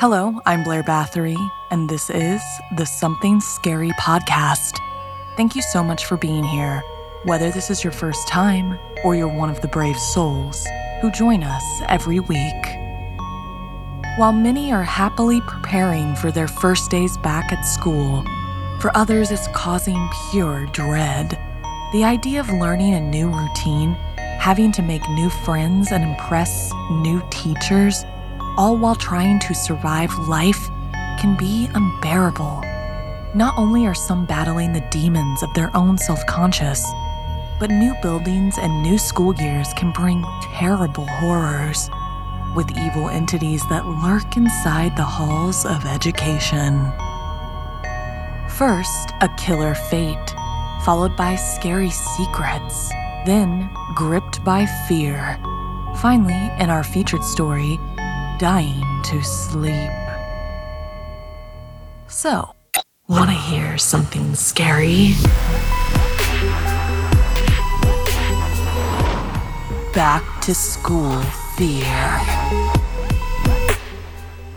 Hello, I'm Blair Bathory, and this is the Something Scary podcast. Thank you so much for being here, whether this is your first time or you're one of the brave souls who join us every week. While many are happily preparing for their first days back at school, for others it's causing pure dread. The idea of learning a new routine, having to make new friends and impress new teachers, all while trying to survive life, can be unbearable. Not only are some battling the demons of their own self conscious, but new buildings and new school years can bring terrible horrors, with evil entities that lurk inside the halls of education. First, a killer fate, followed by scary secrets, then gripped by fear. Finally, in our featured story, dying to sleep. So, want to hear something scary? Back to school fear.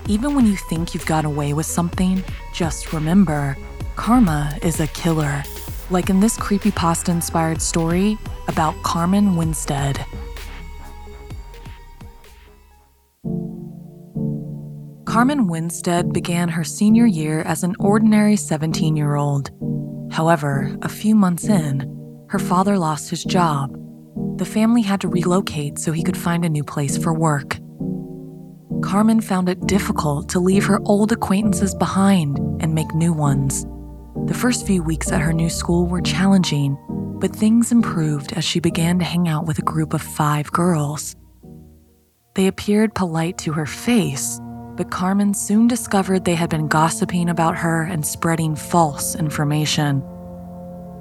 Even when you think you've got away with something, just remember karma is a killer. Like in this creepypasta inspired story about Carmen Winstead. Carmen Winstead began her senior year as an ordinary 17 year old. However, a few months in, her father lost his job. The family had to relocate so he could find a new place for work. Carmen found it difficult to leave her old acquaintances behind and make new ones. The first few weeks at her new school were challenging, but things improved as she began to hang out with a group of five girls. They appeared polite to her face, but Carmen soon discovered they had been gossiping about her and spreading false information.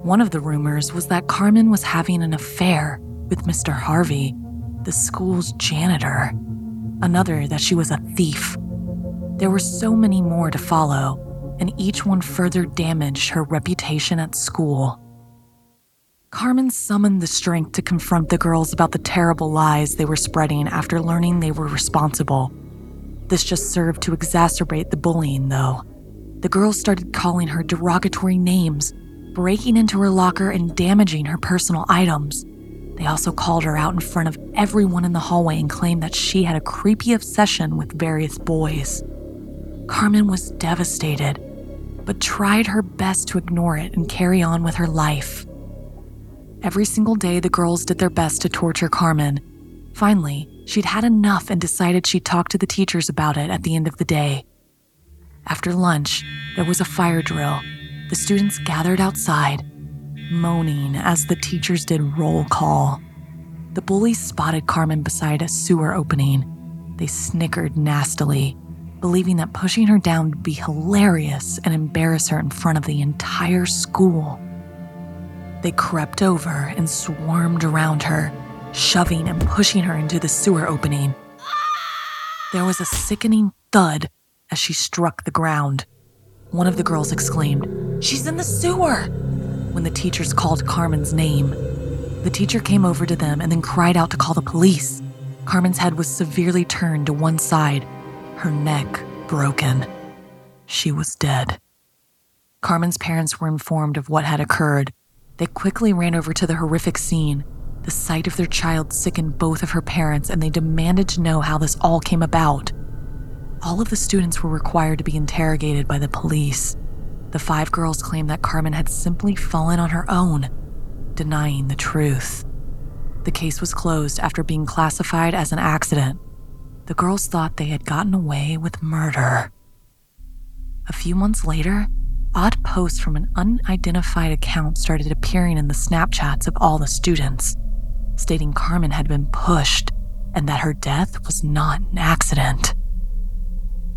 One of the rumors was that Carmen was having an affair with Mr. Harvey, the school's janitor. Another, that she was a thief. There were so many more to follow, and each one further damaged her reputation at school. Carmen summoned the strength to confront the girls about the terrible lies they were spreading after learning they were responsible. This just served to exacerbate the bullying, though. The girls started calling her derogatory names, breaking into her locker and damaging her personal items. They also called her out in front of everyone in the hallway and claimed that she had a creepy obsession with various boys. Carmen was devastated, but tried her best to ignore it and carry on with her life. Every single day, the girls did their best to torture Carmen. Finally, she'd had enough and decided she'd talk to the teachers about it at the end of the day. After lunch, there was a fire drill. The students gathered outside, moaning as the teachers did roll call. The bullies spotted Carmen beside a sewer opening. They snickered nastily, believing that pushing her down would be hilarious and embarrass her in front of the entire school. They crept over and swarmed around her, shoving and pushing her into the sewer opening. There was a sickening thud as she struck the ground. One of the girls exclaimed, She's in the sewer! When the teachers called Carmen's name, the teacher came over to them and then cried out to call the police. Carmen's head was severely turned to one side, her neck broken. She was dead. Carmen's parents were informed of what had occurred. They quickly ran over to the horrific scene, The sight of their child sickened both of her parents, and they demanded to know how this all came about. All of the students were required to be interrogated by the police. The five girls claimed that Carmen had simply fallen on her own, denying the truth. The case was closed after being classified as an accident. The girls thought they had gotten away with murder. A few months later, odd posts from an unidentified account started appearing in the Snapchats of all the students, stating Carmen had been pushed and that her death was not an accident.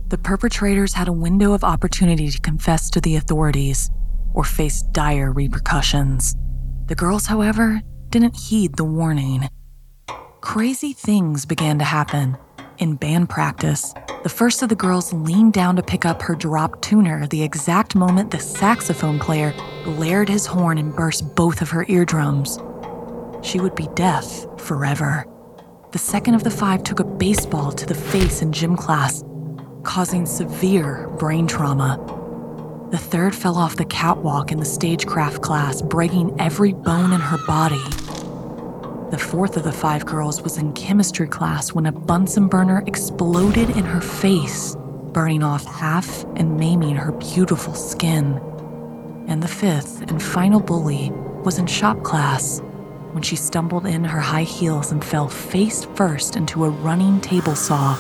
The perpetrators had a window of opportunity to confess to the authorities or face dire repercussions. The girls, however, didn't heed the warning. Crazy things began to happen. In band practice, the first of the girls leaned down to pick up her dropped tuner the exact moment the saxophone player blared his horn and burst both of her eardrums. She would be deaf forever. The second of the five took a baseball to the face in gym class, causing severe brain trauma. The third fell off the catwalk in the stagecraft class, breaking every bone in her body. The fourth of the five girls was in chemistry class when a Bunsen burner exploded in her face, burning off half and maiming her beautiful skin. And the fifth and final bully was in shop class when she stumbled in her high heels and fell face first into a running table saw,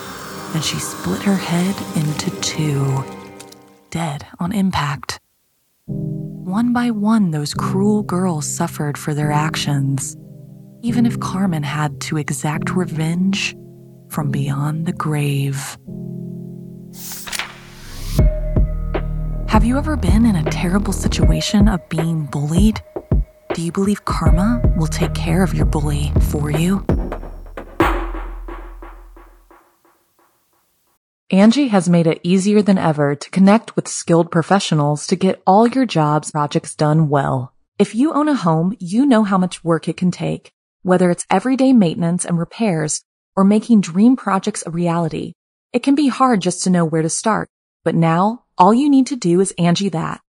and she split her head into two dead on impact. One by one, those cruel girls suffered for their actions, even if Carmen had to exact revenge from beyond the grave. Have you ever been in a terrible situation of being bullied? Do you believe karma will take care of your bully for you? Angi has made it easier than ever to connect with skilled professionals to get all your jobs projects done well. If you own a home, you know how much work it can take, whether it's everyday maintenance and repairs or making dream projects a reality. It can be hard just to know where to start, but now all you need to do is Angi that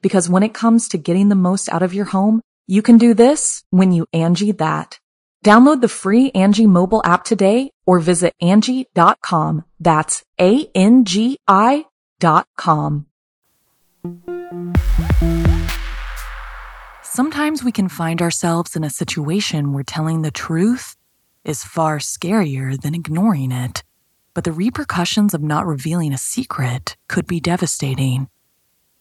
Because when it comes to getting the most out of your home, you can do this when you Angi that. Download the free Angi mobile app today or visit Angi.com. That's A-N-G-I dot com. Sometimes we can find ourselves in a situation where telling the truth is far scarier than ignoring it. But the repercussions of not revealing a secret could be devastating.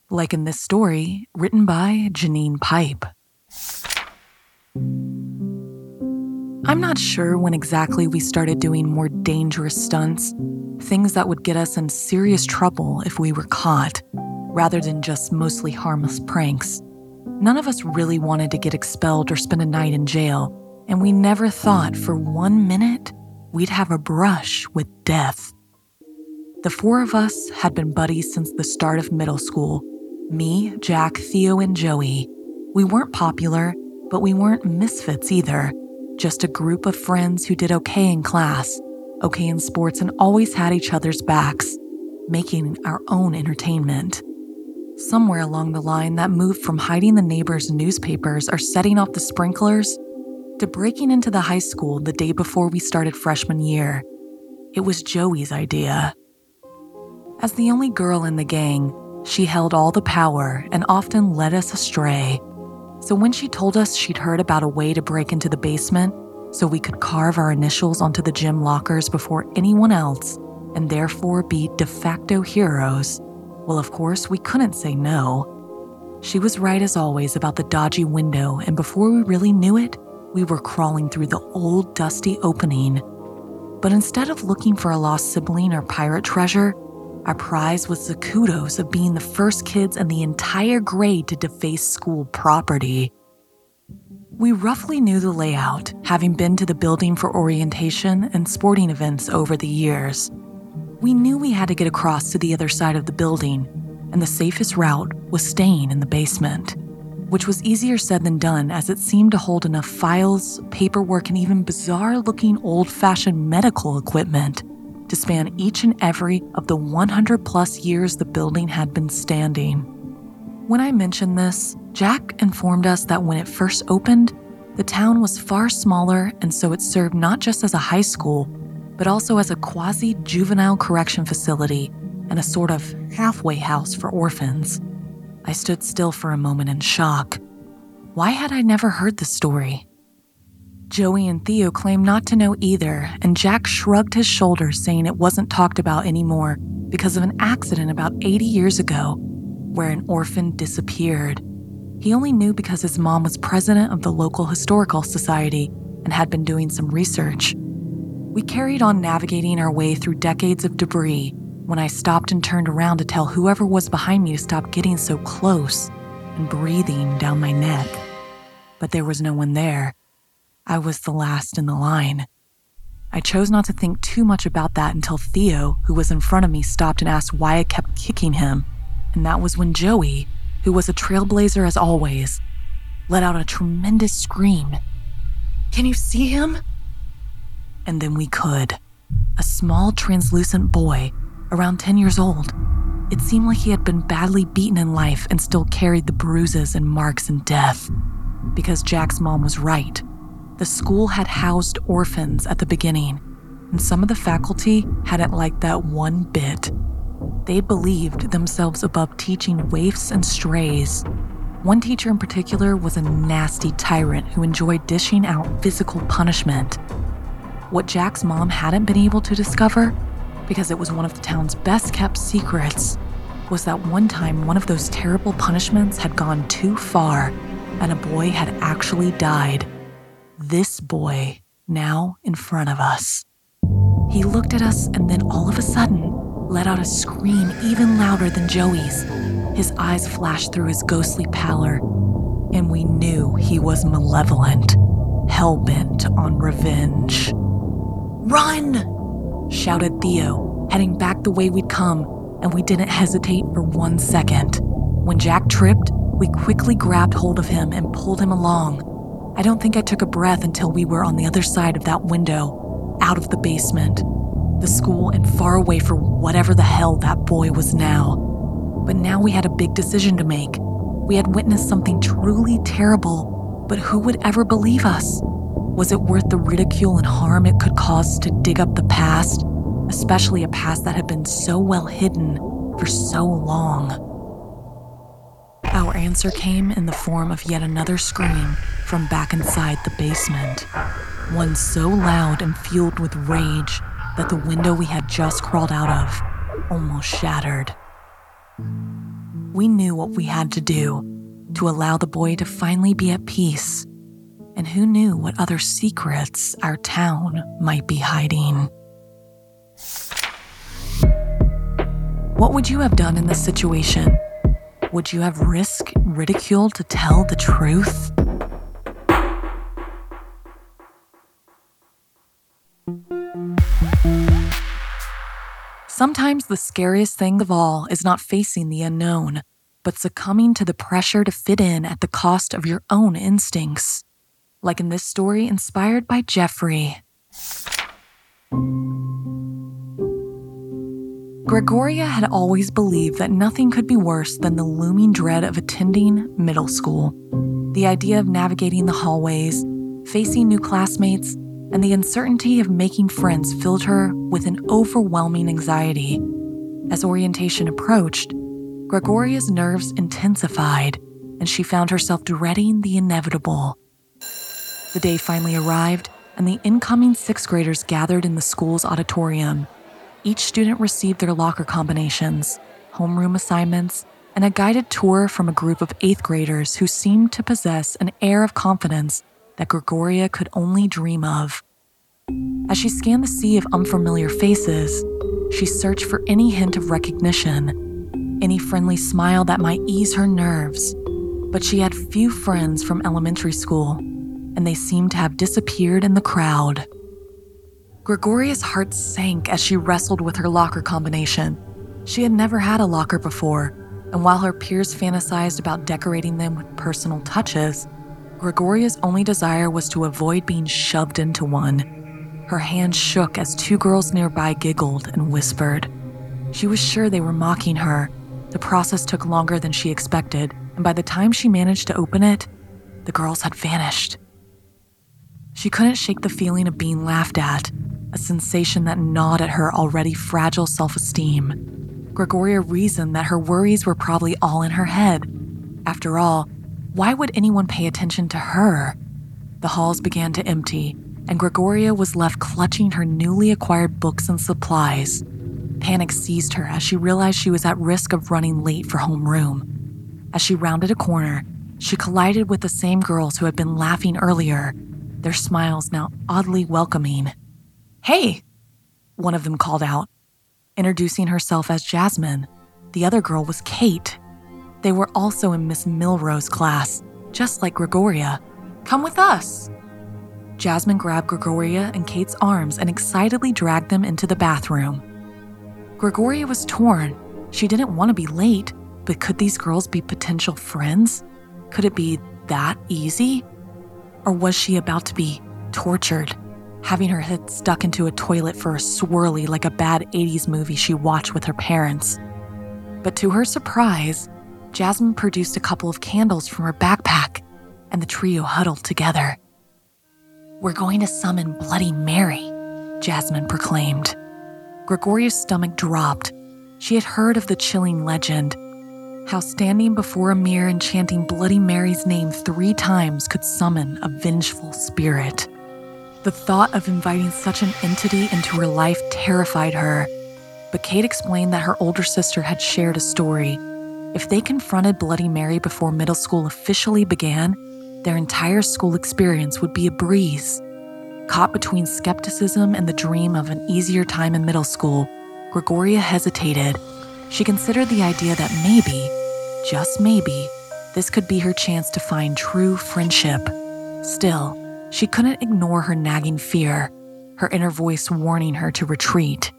Like in this story written by Janine Pipe. I'm not sure when exactly we started doing more dangerous stunts, things that would get us in serious trouble if we were caught, rather than just mostly harmless pranks. None of us really wanted to get expelled or spend a night in jail, and we never thought for one minute we'd have a brush with death. The four of us had been buddies since the start of middle school me, Jack, Theo, and Joey. We weren't popular, but we weren't misfits either just a group of friends who did okay in class, okay in sports, and always had each other's backs, making our own entertainment. Somewhere along the line, that moved from hiding the neighbors' newspapers or setting off the sprinklers to breaking into the high school the day before we started freshman year. It was Joey's idea. As the only girl in the gang, she held all the power and often led us astray. So when she told us she'd heard about a way to break into the basement so we could carve our initials onto the gym lockers before anyone else and therefore be de facto heroes, well, of course, we couldn't say no. She was right as always about the dodgy window, and before we really knew it, we were crawling through the old dusty opening. But instead of looking for a lost sibling or pirate treasure, our prize was the kudos of being the first kids in the entire grade to deface school property. We roughly knew the layout, having been to the building for orientation and sporting events over the years. We knew we had to get across to the other side of the building, and the safest route was staying in the basement, which was easier said than done as it seemed to hold enough files, paperwork, and even bizarre looking old fashioned medical equipment to span each and every of the 100 plus years the building had been standing. When I mentioned this, Jack informed us that when it first opened, the town was far smaller, and so it served not just as a high school, but also as a quasi juvenile correction facility and a sort of halfway house for orphans. I stood still for a moment in shock. Why had I never heard the story? Joey and Theo claimed not to know either, and Jack shrugged his shoulders, saying it wasn't talked about anymore because of an accident about 80 years ago where an orphan disappeared. He only knew because his mom was president of the local historical society and had been doing some research. We carried on navigating our way through decades of debris when I stopped and turned around to tell whoever was behind me to stop getting so close and breathing down my neck. But there was no one there. I was the last in the line. I chose not to think too much about that until Theo, who was in front of me, stopped and asked why I kept kicking him. And that was when Joey, who was a trailblazer as always, let out a tremendous scream. Can you see him? And then we could. A small, translucent boy, around 10 years old. It seemed like he had been badly beaten in life and still carried the bruises and marks and death. Because Jack's mom was right. The school had housed orphans at the beginning, and some of the faculty hadn't liked that one bit. They believed themselves above teaching waifs and strays. One teacher in particular was a nasty tyrant who enjoyed dishing out physical punishment. What Jack's mom hadn't been able to discover, because it was one of the town's best kept secrets, was that one time one of those terrible punishments had gone too far and a boy had actually died this boy now in front of us. He looked at us and then all of a sudden let out a scream even louder than Joey's. His eyes flashed through his ghostly pallor, and we knew he was malevolent, hell bent on revenge. Run! shouted Theo, heading back the way we'd come, and we didn't hesitate for one second. When Jack tripped, we quickly grabbed hold of him and pulled him along. I don't think I took a breath until we were on the other side of that window, out of the basement, the school, and far away from whatever the hell that boy was now. But now we had a big decision to make. We had witnessed something truly terrible, but who would ever believe us? Was it worth the ridicule and harm it could cause to dig up the past, especially a past that had been so well hidden for so long? Our answer came in the form of yet another scream from back inside the basement. One so loud and fueled with rage that the window we had just crawled out of almost shattered. We knew what we had to do to allow the boy to finally be at peace. And who knew what other secrets our town might be hiding? What would you have done in this situation? Would you have risked ridicule to tell the truth? Sometimes the scariest thing of all is not facing the unknown, but succumbing to the pressure to fit in at the cost of your own instincts. Like in this story inspired by Jeffrey. Gregoria had always believed that nothing could be worse than the looming dread of attending middle school. The idea of navigating the hallways, facing new classmates, and the uncertainty of making friends filled her with an overwhelming anxiety. As orientation approached, Gregoria's nerves intensified, and she found herself dreading the inevitable. The day finally arrived, and the incoming sixth graders gathered in the school's auditorium. Each student received their locker combinations, homeroom assignments, and a guided tour from a group of eighth graders who seemed to possess an air of confidence that Gregoria could only dream of. As she scanned the sea of unfamiliar faces, she searched for any hint of recognition, any friendly smile that might ease her nerves. But she had few friends from elementary school, and they seemed to have disappeared in the crowd. Gregoria's heart sank as she wrestled with her locker combination. She had never had a locker before, and while her peers fantasized about decorating them with personal touches, Gregoria's only desire was to avoid being shoved into one. Her hand shook as two girls nearby giggled and whispered. She was sure they were mocking her. The process took longer than she expected, and by the time she managed to open it, the girls had vanished. She couldn't shake the feeling of being laughed at, a sensation that gnawed at her already fragile self esteem. Gregoria reasoned that her worries were probably all in her head. After all, why would anyone pay attention to her? The halls began to empty, and Gregoria was left clutching her newly acquired books and supplies. Panic seized her as she realized she was at risk of running late for homeroom. As she rounded a corner, she collided with the same girls who had been laughing earlier, their smiles now oddly welcoming. Hey, one of them called out, introducing herself as Jasmine. The other girl was Kate. They were also in Miss Milrose's class, just like Gregoria. Come with us. Jasmine grabbed Gregoria and Kate's arms and excitedly dragged them into the bathroom. Gregoria was torn. She didn't want to be late, but could these girls be potential friends? Could it be that easy? Or was she about to be tortured, having her head stuck into a toilet for a swirly like a bad 80s movie she watched with her parents? But to her surprise, Jasmine produced a couple of candles from her backpack, and the trio huddled together. We're going to summon Bloody Mary, Jasmine proclaimed. Gregoria's stomach dropped. She had heard of the chilling legend how standing before a mirror and chanting Bloody Mary's name three times could summon a vengeful spirit. The thought of inviting such an entity into her life terrified her, but Kate explained that her older sister had shared a story. If they confronted Bloody Mary before middle school officially began, their entire school experience would be a breeze. Caught between skepticism and the dream of an easier time in middle school, Gregoria hesitated. She considered the idea that maybe, just maybe, this could be her chance to find true friendship. Still, she couldn't ignore her nagging fear, her inner voice warning her to retreat.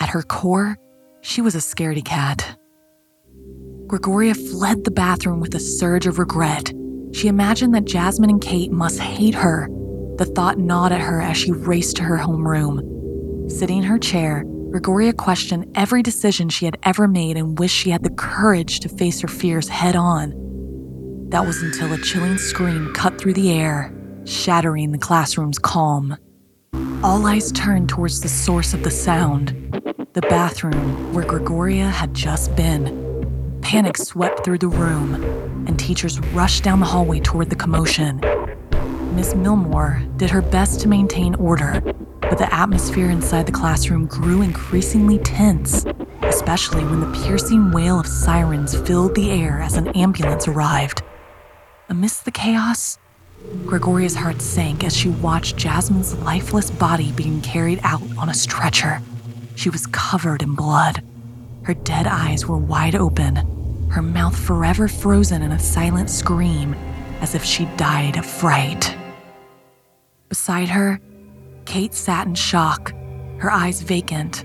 At her core, she was a scaredy cat. Gregoria fled the bathroom with a surge of regret. She imagined that Jasmine and Kate must hate her. The thought gnawed at her as she raced to her homeroom. Sitting in her chair, Gregoria questioned every decision she had ever made and wished she had the courage to face her fears head on. That was until a chilling scream cut through the air, shattering the classroom's calm. All eyes turned towards the source of the sound the bathroom where Gregoria had just been. Panic swept through the room, and teachers rushed down the hallway toward the commotion. Miss Milmore did her best to maintain order, but the atmosphere inside the classroom grew increasingly tense, especially when the piercing wail of sirens filled the air as an ambulance arrived. Amidst the chaos, Gregoria's heart sank as she watched Jasmine's lifeless body being carried out on a stretcher. She was covered in blood. Her dead eyes were wide open, her mouth forever frozen in a silent scream as if she died of fright. Beside her, Kate sat in shock, her eyes vacant,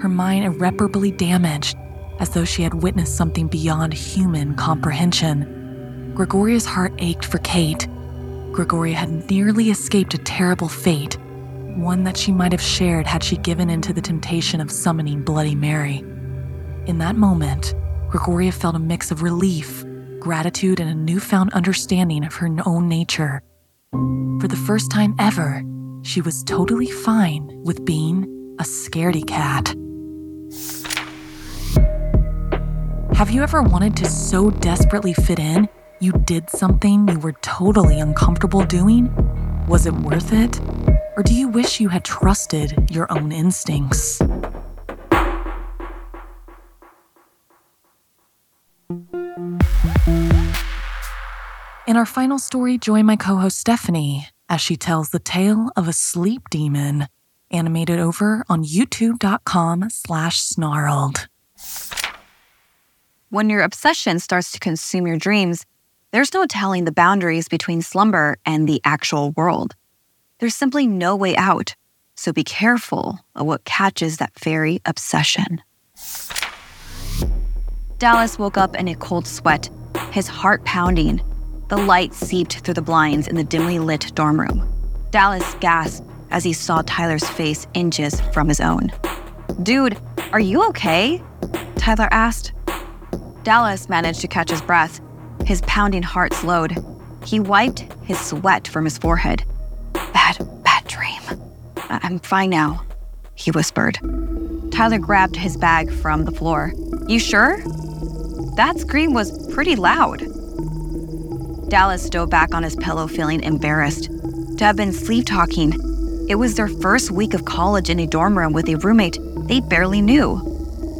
her mind irreparably damaged, as though she had witnessed something beyond human comprehension. Gregoria's heart ached for Kate. Gregoria had nearly escaped a terrible fate, one that she might have shared had she given in to the temptation of summoning Bloody Mary. In that moment, Gregoria felt a mix of relief, gratitude, and a newfound understanding of her own nature. For the first time ever, she was totally fine with being a scaredy cat. Have you ever wanted to so desperately fit in you did something you were totally uncomfortable doing? Was it worth it? Or do you wish you had trusted your own instincts? In our final story, join my co host Stephanie as she tells the tale of a sleep demon, animated over on youtube.com slash snarled. When your obsession starts to consume your dreams, there's no telling the boundaries between slumber and the actual world. There's simply no way out, so be careful of what catches that fairy obsession. Dallas woke up in a cold sweat, his heart pounding. The light seeped through the blinds in the dimly lit dorm room. Dallas gasped as he saw Tyler's face inches from his own. Dude, are you okay? Tyler asked. Dallas managed to catch his breath. His pounding heart slowed. He wiped his sweat from his forehead. Bad, bad dream. I- I'm fine now, he whispered. Tyler grabbed his bag from the floor. You sure? That scream was pretty loud. Dallas dove back on his pillow, feeling embarrassed. To have been sleep talking, it was their first week of college in a dorm room with a roommate they barely knew.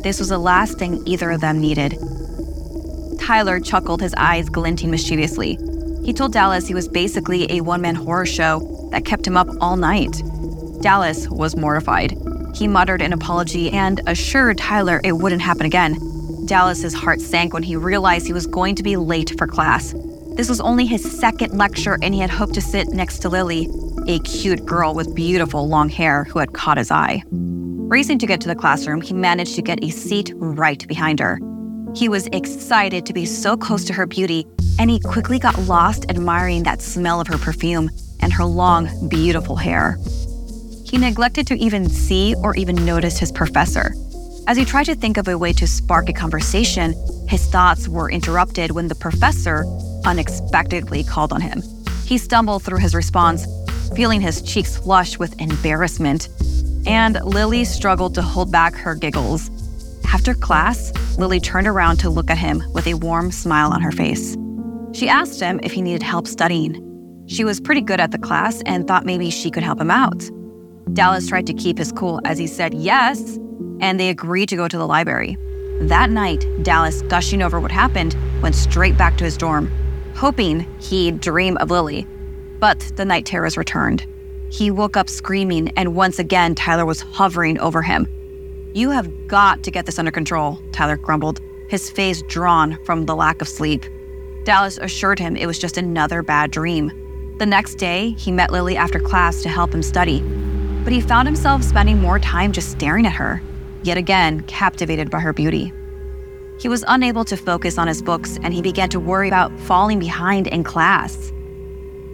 This was the last thing either of them needed. Tyler chuckled, his eyes glinting mischievously. He told Dallas he was basically a one man horror show that kept him up all night. Dallas was mortified. He muttered an apology and assured Tyler it wouldn't happen again. Dallas's heart sank when he realized he was going to be late for class. This was only his second lecture, and he had hoped to sit next to Lily, a cute girl with beautiful long hair who had caught his eye. Racing to get to the classroom, he managed to get a seat right behind her. He was excited to be so close to her beauty, and he quickly got lost admiring that smell of her perfume and her long, beautiful hair. He neglected to even see or even notice his professor. As he tried to think of a way to spark a conversation, his thoughts were interrupted when the professor unexpectedly called on him. He stumbled through his response, feeling his cheeks flush with embarrassment, and Lily struggled to hold back her giggles. After class, Lily turned around to look at him with a warm smile on her face. She asked him if he needed help studying. She was pretty good at the class and thought maybe she could help him out. Dallas tried to keep his cool as he said yes, and they agreed to go to the library. That night, Dallas, gushing over what happened, went straight back to his dorm, hoping he'd dream of Lily. But the night terrors returned. He woke up screaming, and once again, Tyler was hovering over him. You have got to get this under control, Tyler grumbled, his face drawn from the lack of sleep. Dallas assured him it was just another bad dream. The next day, he met Lily after class to help him study, but he found himself spending more time just staring at her, yet again captivated by her beauty. He was unable to focus on his books and he began to worry about falling behind in class.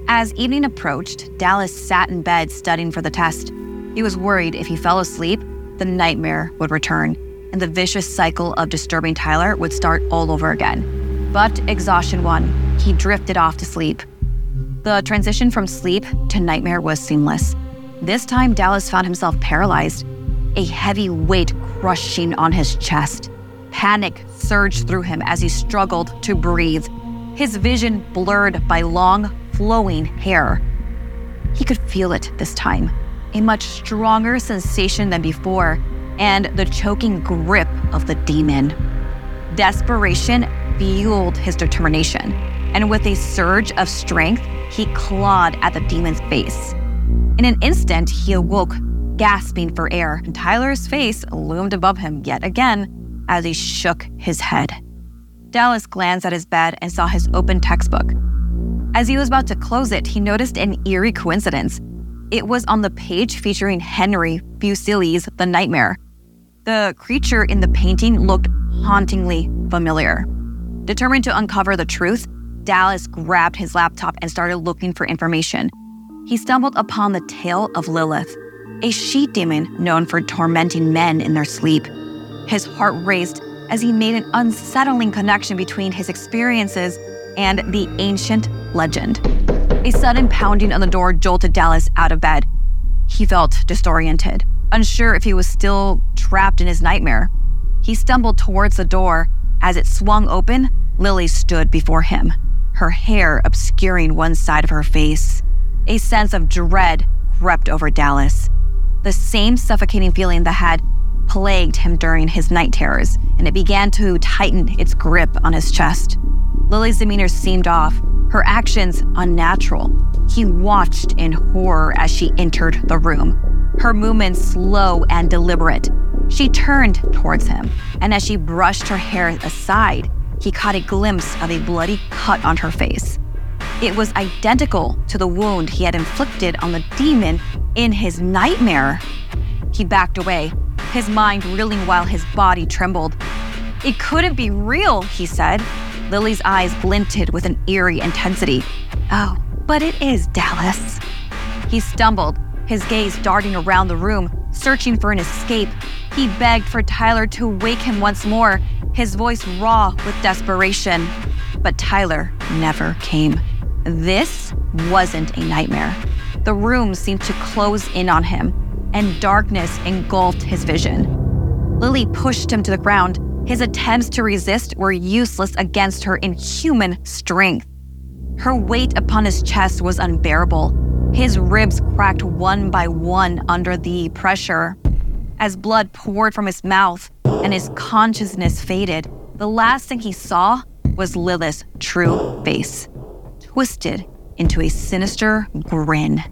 As evening approached, Dallas sat in bed studying for the test. He was worried if he fell asleep, the nightmare would return, and the vicious cycle of disturbing Tyler would start all over again. But exhaustion won. He drifted off to sleep. The transition from sleep to nightmare was seamless. This time, Dallas found himself paralyzed, a heavy weight crushing on his chest. Panic surged through him as he struggled to breathe, his vision blurred by long, flowing hair. He could feel it this time a much stronger sensation than before, and the choking grip of the demon. Desperation fueled his determination, and with a surge of strength, he clawed at the demon's face. In an instant, he awoke, gasping for air, and Tyler's face loomed above him yet again as he shook his head. Dallas glanced at his bed and saw his open textbook. As he was about to close it, he noticed an eerie coincidence. It was on the page featuring Henry Fuseli's The Nightmare. The creature in the painting looked hauntingly familiar. Determined to uncover the truth, Dallas grabbed his laptop and started looking for information. He stumbled upon the tale of Lilith, a she demon known for tormenting men in their sleep. His heart raced as he made an unsettling connection between his experiences and the ancient legend. A sudden pounding on the door jolted Dallas out of bed. He felt disoriented, unsure if he was still trapped in his nightmare. He stumbled towards the door. As it swung open, Lily stood before him, her hair obscuring one side of her face. A sense of dread crept over Dallas. The same suffocating feeling that had plagued him during his night terrors, and it began to tighten its grip on his chest. Lily's demeanor seemed off, her actions unnatural. He watched in horror as she entered the room, her movements slow and deliberate. She turned towards him, and as she brushed her hair aside, he caught a glimpse of a bloody cut on her face. It was identical to the wound he had inflicted on the demon in his nightmare. He backed away, his mind reeling while his body trembled. It couldn't be real, he said. Lily's eyes glinted with an eerie intensity. Oh, but it is, Dallas. He stumbled, his gaze darting around the room, searching for an escape. He begged for Tyler to wake him once more, his voice raw with desperation. But Tyler never came. This wasn't a nightmare. The room seemed to close in on him, and darkness engulfed his vision. Lily pushed him to the ground. His attempts to resist were useless against her inhuman strength. Her weight upon his chest was unbearable. His ribs cracked one by one under the pressure. As blood poured from his mouth and his consciousness faded, the last thing he saw was Lilith's true face, twisted into a sinister grin,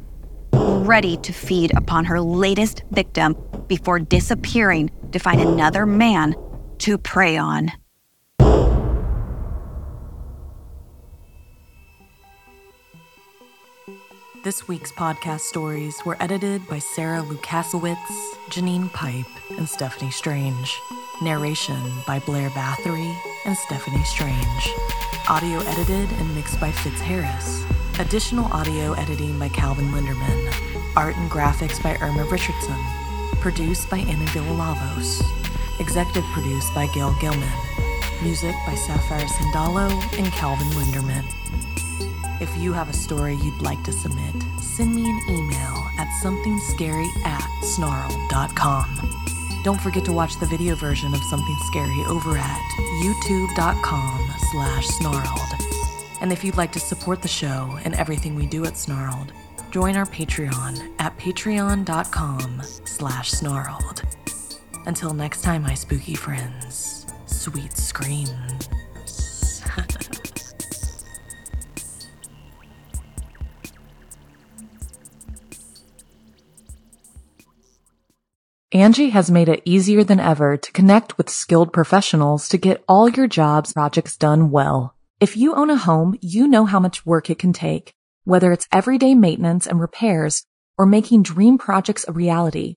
ready to feed upon her latest victim before disappearing to find another man to prey on. This week's podcast stories were edited by Sarah Lukasiewicz, Janine Pipe, and Stephanie Strange. Narration by Blair Bathory and Stephanie Strange. Audio edited and mixed by Fitz Harris. Additional audio editing by Calvin Linderman. Art and graphics by Irma Richardson. Produced by Anna Villalavos. Executive produced by Gail Gilman. Music by Sapphire Sandalo and Calvin Linderman. If you have a story you'd like to submit, send me an email at somethingscary at snarled.com. Don't forget to watch the video version of Something Scary over at youtube.com slash snarled. And if you'd like to support the show and everything we do at Snarled, join our Patreon at patreon.com slash snarled. Until next time, my spooky friends, sweet screams. Angi has made it easier than ever to connect with skilled professionals to get all your jobs projects done well. If you own a home, you know how much work it can take, whether it's everyday maintenance and repairs or making dream projects a reality.